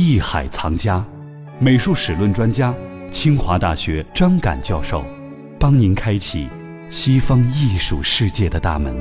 艺海藏家，美术史论专家，清华大学张敢教授，帮您开启西方艺术世界的大门。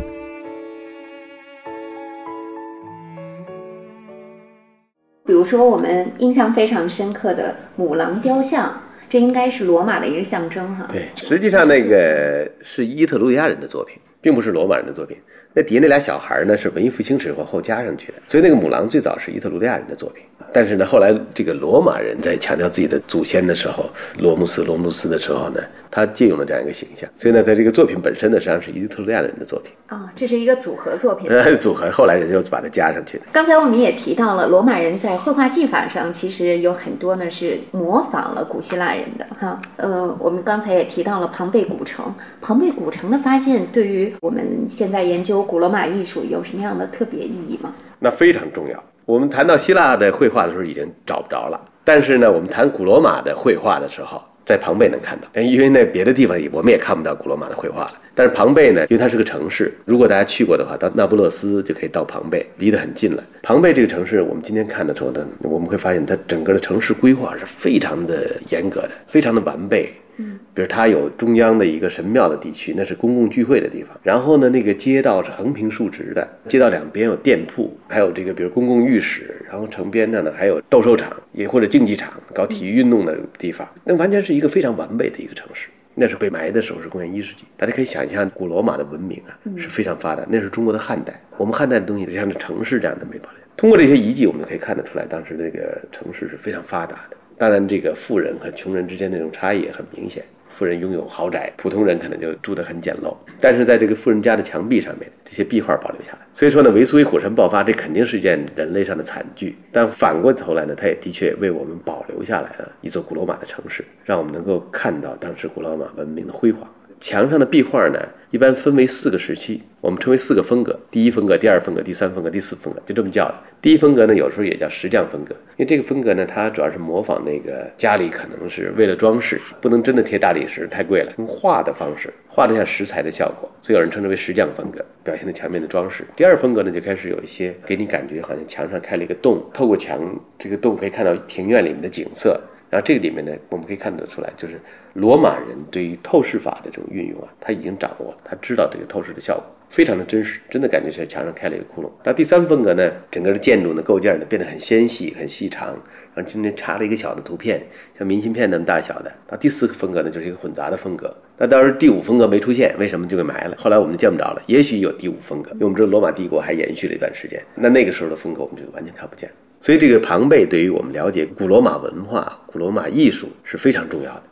比如说，我们印象非常深刻的母狼雕像，这应该是罗马的一个象征哈。对，实际上那个是伊特鲁里亚人的作品，并不是罗马人的作品。那底下那俩小孩呢，是文艺复兴时候后加上去的，所以那个母狼最早是伊特鲁利亚人的作品。但是呢，后来这个罗马人在强调自己的祖先的时候，罗姆斯、罗姆斯的时候呢，他借用了这样一个形象。所以呢，他这个作品本身呢，实际上是伊特鲁利亚人的作品。啊，这是一个组合作品。组合，后来人就把它加上去的。刚才我们也提到了，罗马人在绘画技法上其实有很多呢是模仿了古希腊人的哈。呃，我们刚才也提到了庞贝古城，庞贝古城的发现对于我们现在研究古罗马艺术有什么样的特别意义吗？那非常重要。我们谈到希腊的绘画的时候，已经找不着了。但是呢，我们谈古罗马的绘画的时候，在庞贝能看到。因为那别的地方我们也看不到古罗马的绘画了。但是庞贝呢，因为它是个城市，如果大家去过的话，到那不勒斯就可以到庞贝，离得很近了。庞贝这个城市，我们今天看的时候呢，我们会发现它整个的城市规划是非常的严格的，非常的完备。嗯，比如它有中央的一个神庙的地区，那是公共聚会的地方。然后呢，那个街道是横平竖直的，街道两边有店铺，还有这个比如公共浴室。然后城边上呢还有斗兽场，也或者竞技场，搞体育运动的地方。那完全是一个非常完美的一个城市。那是被埋的时候是公元一世纪，大家可以想象古罗马的文明啊是非常发达。那是中国的汉代，我们汉代的东西就像这城市这样的美保留。通过这些遗迹，我们可以看得出来，当时这个城市是非常发达的。当然，这个富人和穷人之间那种差异也很明显。富人拥有豪宅，普通人可能就住得很简陋。但是在这个富人家的墙壁上面，这些壁画保留下来。所以说呢，维苏威火山爆发，这肯定是一件人类上的惨剧。但反过头来呢，它也的确为我们保留下来了一座古罗马的城市，让我们能够看到当时古罗马文明的辉煌。墙上的壁画呢，一般分为四个时期，我们称为四个风格：第一风格、第二风格、第三风格、第四风格，就这么叫的。第一风格呢，有时候也叫石匠风格，因为这个风格呢，它主要是模仿那个家里可能是为了装饰，不能真的贴大理石，太贵了，用画的方式画的像石材的效果，所以有人称之为石匠风格，表现的墙面的装饰。第二风格呢，就开始有一些给你感觉好像墙上开了一个洞，透过墙这个洞可以看到庭院里面的景色。然后这个里面呢，我们可以看得出来，就是罗马人对于透视法的这种运用啊，他已经掌握了，他知道这个透视的效果非常的真实，真的感觉是墙上开了一个窟窿。到第三风格呢，整个的建筑的构件呢变得很纤细、很细长，然后中间插了一个小的图片，像明信片那么大小的。到第四个风格呢，就是一个混杂的风格。那当时第五风格没出现，为什么就给埋了？后来我们就见不着了。也许有第五风格，因为我们知道罗马帝国还延续了一段时间。那那个时候的风格我们就完全看不见。所以，这个庞贝对于我们了解古罗马文化、古罗马艺术是非常重要的。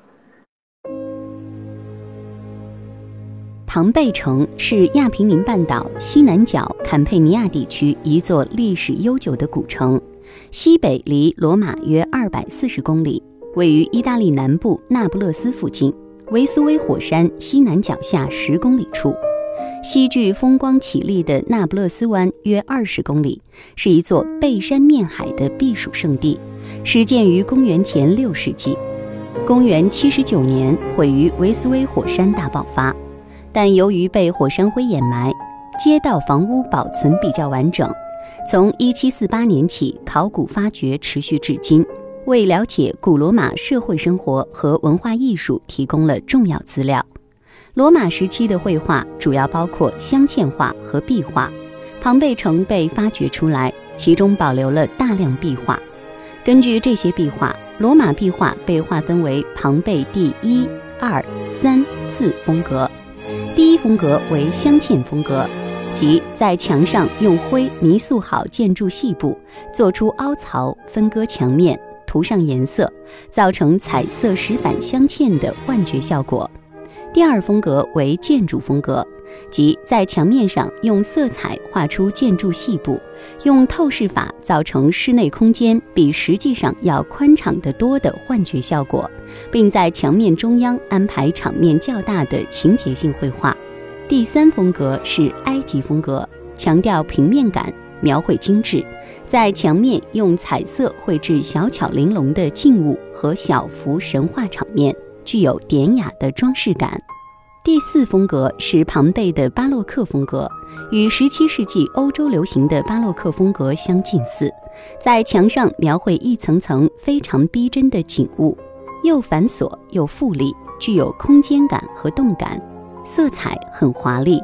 庞贝城是亚平宁半岛西南角坎佩尼亚地区一座历史悠久的古城，西北离罗马约二百四十公里，位于意大利南部那不勒斯附近，维苏威火山西南脚下十公里处。西距风光绮丽的那不勒斯湾约二十公里，是一座背山面海的避暑胜地，始建于公元前六世纪。公元七十九年毁于维苏威火山大爆发，但由于被火山灰掩埋，街道房屋保存比较完整。从一七四八年起，考古发掘持续至今，为了解古罗马社会生活和文化艺术提供了重要资料。罗马时期的绘画主要包括镶嵌画和壁画。庞贝城被发掘出来，其中保留了大量壁画。根据这些壁画，罗马壁画被划分为庞贝第一、二、三、四风格。第一风格为镶嵌风格，即在墙上用灰泥塑好建筑细部，做出凹槽，分割墙面，涂上颜色，造成彩色石板镶嵌的幻觉效果。第二风格为建筑风格，即在墙面上用色彩画出建筑细部，用透视法造成室内空间比实际上要宽敞得多的幻觉效果，并在墙面中央安排场面较大的情节性绘画。第三风格是埃及风格，强调平面感，描绘精致，在墙面用彩色绘制小巧玲珑的静物和小幅神话场面。具有典雅的装饰感。第四风格是庞贝的巴洛克风格，与17世纪欧洲流行的巴洛克风格相近似，在墙上描绘一层层非常逼真的景物，又繁琐又富丽，具有空间感和动感，色彩很华丽。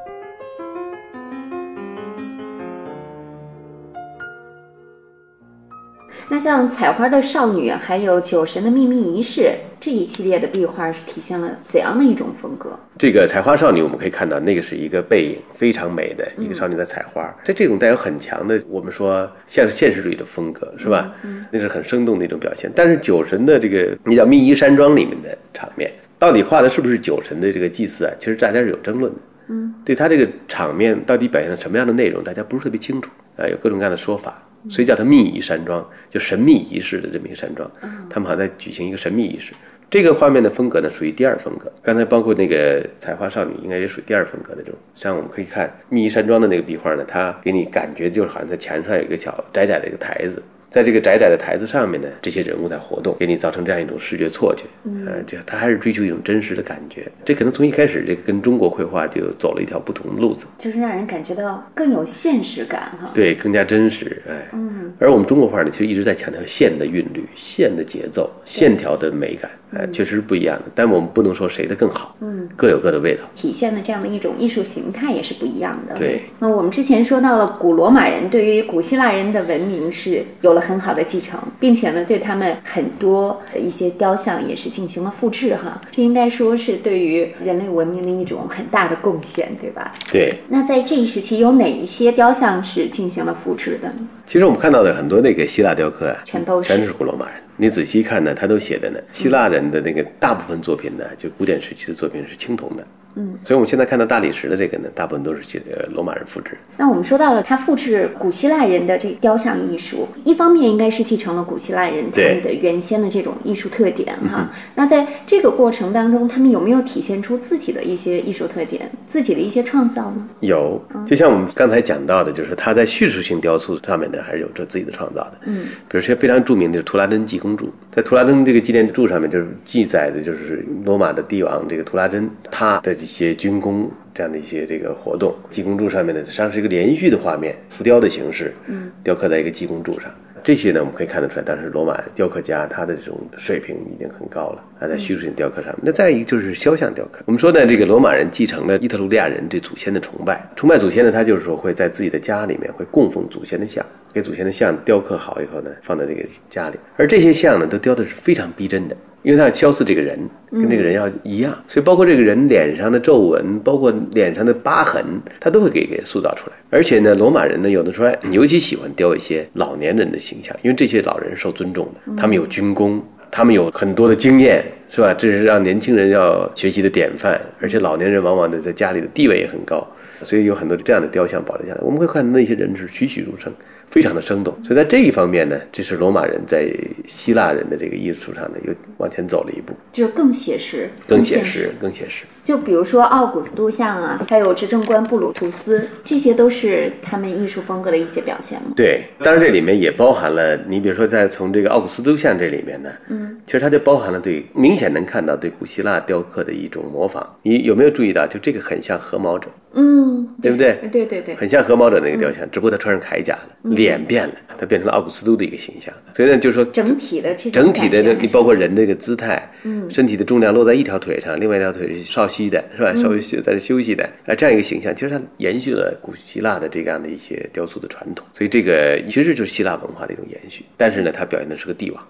那像采花的少女，还有酒神的秘密仪式这一系列的壁画，是体现了怎样的一种风格？这个采花少女，我们可以看到，那个是一个背影，非常美的一个少女在采花。在这种带有很强的，我们说像是现实主义的风格，是吧？嗯，那是很生动的一种表现。但是酒神的这个，你叫密衣山庄里面的场面，到底画的是不是酒神的这个祭祀啊？其实大家是有争论的。嗯，对他这个场面到底表现了什么样的内容，大家不是特别清楚啊，有各种各样的说法。所以叫它秘仪山庄，就神秘仪式的这么一个山庄。他们好像在举行一个神秘仪式。这个画面的风格呢，属于第二风格。刚才包括那个采花少女，应该也属于第二风格的这种。像我们可以看密仪山庄的那个壁画呢，它给你感觉就是好像在墙上有一个小窄窄的一个台子。在这个窄窄的台子上面呢，这些人物在活动，给你造成这样一种视觉错觉。嗯，就他还是追求一种真实的感觉。这可能从一开始，这个跟中国绘画就走了一条不同的路子，就是让人感觉到更有现实感哈。对，更加真实。哎，嗯。而我们中国画呢，其实一直在强调线的韵律、线的节奏、线条的美感。哎，确实是不一样的。但我们不能说谁的更好。嗯，各有各的味道。体现的这样的一种艺术形态也是不一样的。对。那我们之前说到了古罗马人对于古希腊人的文明是有了很好的继承。并且呢，对他们很多的一些雕像也是进行了复制哈，这应该说是对于人类文明的一种很大的贡献，对吧？对。那在这一时期，有哪一些雕像是进行了复制的呢？其实我们看到的很多那个希腊雕刻啊，全都是全是古罗马人。你仔细看呢，他都写的呢，希腊人的那个大部分作品呢，就古典时期的作品是青铜的。嗯，所以我们现在看到大理石的这个呢，大部分都是呃罗马人复制。那我们说到了他复制古希腊人的这雕像艺术，一方面应该是继承了古希腊人他们的原先的这种艺术特点哈。那在这个过程当中，他们有没有体现出自己的一些艺术特点，自己的一些创造呢？有，就像我们刚才讲到的，就是他在叙述性雕塑上面呢，还是有着自己的创造的。嗯，比如说非常著名的图拉真济公柱，在图拉真这个纪念柱上面，就是记载的就是罗马的帝王这个图拉真他的。一些军工这样的一些这个活动，济公柱上面呢，实际上是一个连续的画面，浮雕的形式，嗯，雕刻在一个济公柱上。这些呢，我们可以看得出来，当时罗马雕刻家他的这种水平已经很高了，啊在叙述性雕刻上面。那再一个就是肖像雕刻。我们说呢，这个罗马人继承了伊特鲁利亚人对祖先的崇拜，崇拜祖先呢，他就是说会在自己的家里面会供奉祖先的像，给祖先的像雕刻好以后呢，放在这个家里。而这些像呢，都雕的是非常逼真的。因为他要肖似这个人，跟这个人要一样，所以包括这个人脸上的皱纹，包括脸上的疤痕，他都会给给塑造出来。而且呢，罗马人呢，有的时候尤其喜欢雕一些老年人的形象，因为这些老人受尊重的，他们有军功，他们有很多的经验，是吧？这是让年轻人要学习的典范。而且老年人往往呢，在家里的地位也很高，所以有很多这样的雕像保留下来。我们会看到那些人是栩栩如生。非常的生动，所以在这一方面呢，这是罗马人在希腊人的这个艺术上呢，又往前走了一步，就是更写实，更写实，更写实。就比如说奥古斯都像啊，还有执政官布鲁图斯，这些都是他们艺术风格的一些表现嘛？对，当然这里面也包含了，你比如说在从这个奥古斯都像这里面呢，嗯，其实它就包含了对明显能看到对古希腊雕刻的一种模仿。你有没有注意到，就这个很像合毛者？嗯，对不对？对对对，很像合毛者那个雕像，只不过他穿上铠甲了，脸变了，他变成了奥古斯都的一个形象。所以呢，就是说整体的这整体的你包括人这个姿态，嗯，身体的重量落在一条腿上，另外一条腿是稍息的，是吧？稍微休在这休息的，啊，这样一个形象，其实它延续了古希腊的这样的一些雕塑的传统。所以这个其实就是希腊文化的一种延续，但是呢，它表现的是个帝王。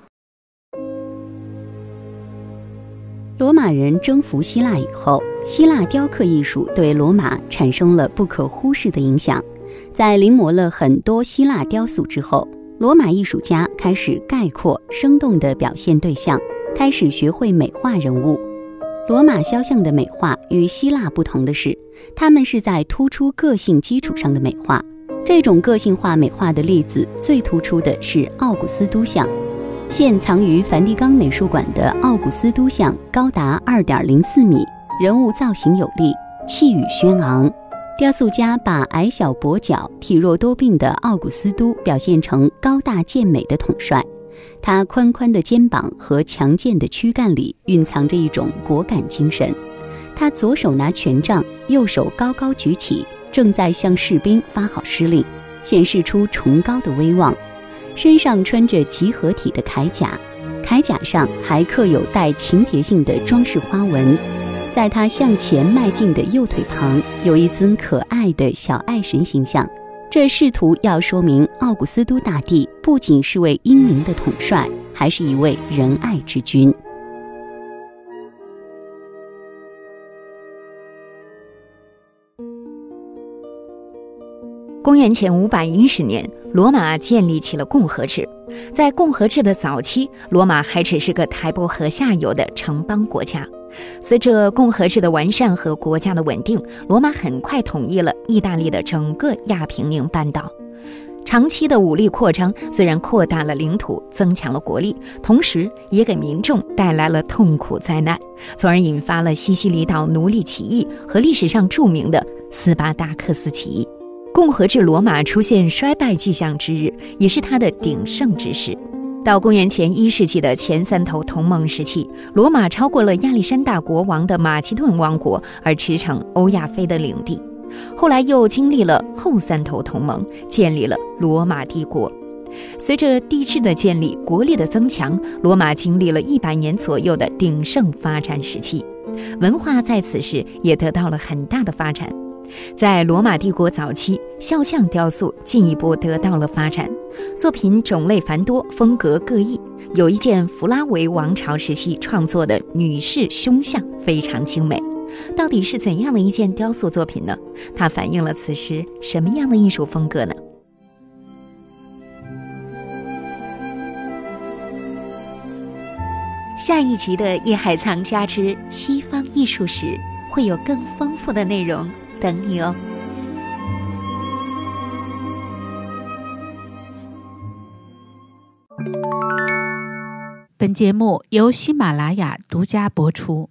罗马人征服希腊以后，希腊雕刻艺术对罗马产生了不可忽视的影响。在临摹了很多希腊雕塑之后，罗马艺术家开始概括、生动地表现对象，开始学会美化人物。罗马肖像的美化与希腊不同的是，他们是在突出个性基础上的美化。这种个性化美化的例子最突出的是奥古斯都像。现藏于梵蒂冈美术馆的奥古斯都像高达二点零四米，人物造型有力，气宇轩昂。雕塑家把矮小跛脚、体弱多病的奥古斯都表现成高大健美的统帅，他宽宽的肩膀和强健的躯干里蕴藏着一种果敢精神。他左手拿权杖，右手高高举起，正在向士兵发号施令，显示出崇高的威望。身上穿着集合体的铠甲，铠甲上还刻有带情节性的装饰花纹。在他向前迈进的右腿旁，有一尊可爱的小爱神形象。这试图要说明，奥古斯都大帝不仅是位英明的统帅，还是一位仁爱之君。公元前五百一十年，罗马建立起了共和制。在共和制的早期，罗马还只是个台伯河下游的城邦国家。随着共和制的完善和国家的稳定，罗马很快统一了意大利的整个亚平宁半岛。长期的武力扩张虽然扩大了领土，增强了国力，同时也给民众带来了痛苦灾难，从而引发了西西里岛奴隶起义和历史上著名的斯巴达克斯起义。共和制罗马出现衰败迹象之日，也是它的鼎盛之时。到公元前一世纪的前三头同盟时期，罗马超过了亚历山大国王的马其顿王国，而驰骋欧亚非的领地。后来又经历了后三头同盟，建立了罗马帝国。随着帝制的建立，国力的增强，罗马经历了一百年左右的鼎盛发展时期，文化在此时也得到了很大的发展。在罗马帝国早期，肖像雕塑进一步得到了发展，作品种类繁多，风格各异。有一件弗拉维王朝时期创作的女士胸像，非常精美。到底是怎样的一件雕塑作品呢？它反映了此时什么样的艺术风格呢？下一集的《夜海藏家之西方艺术史》会有更丰富的内容。等你哦。本节目由喜马拉雅独家播出。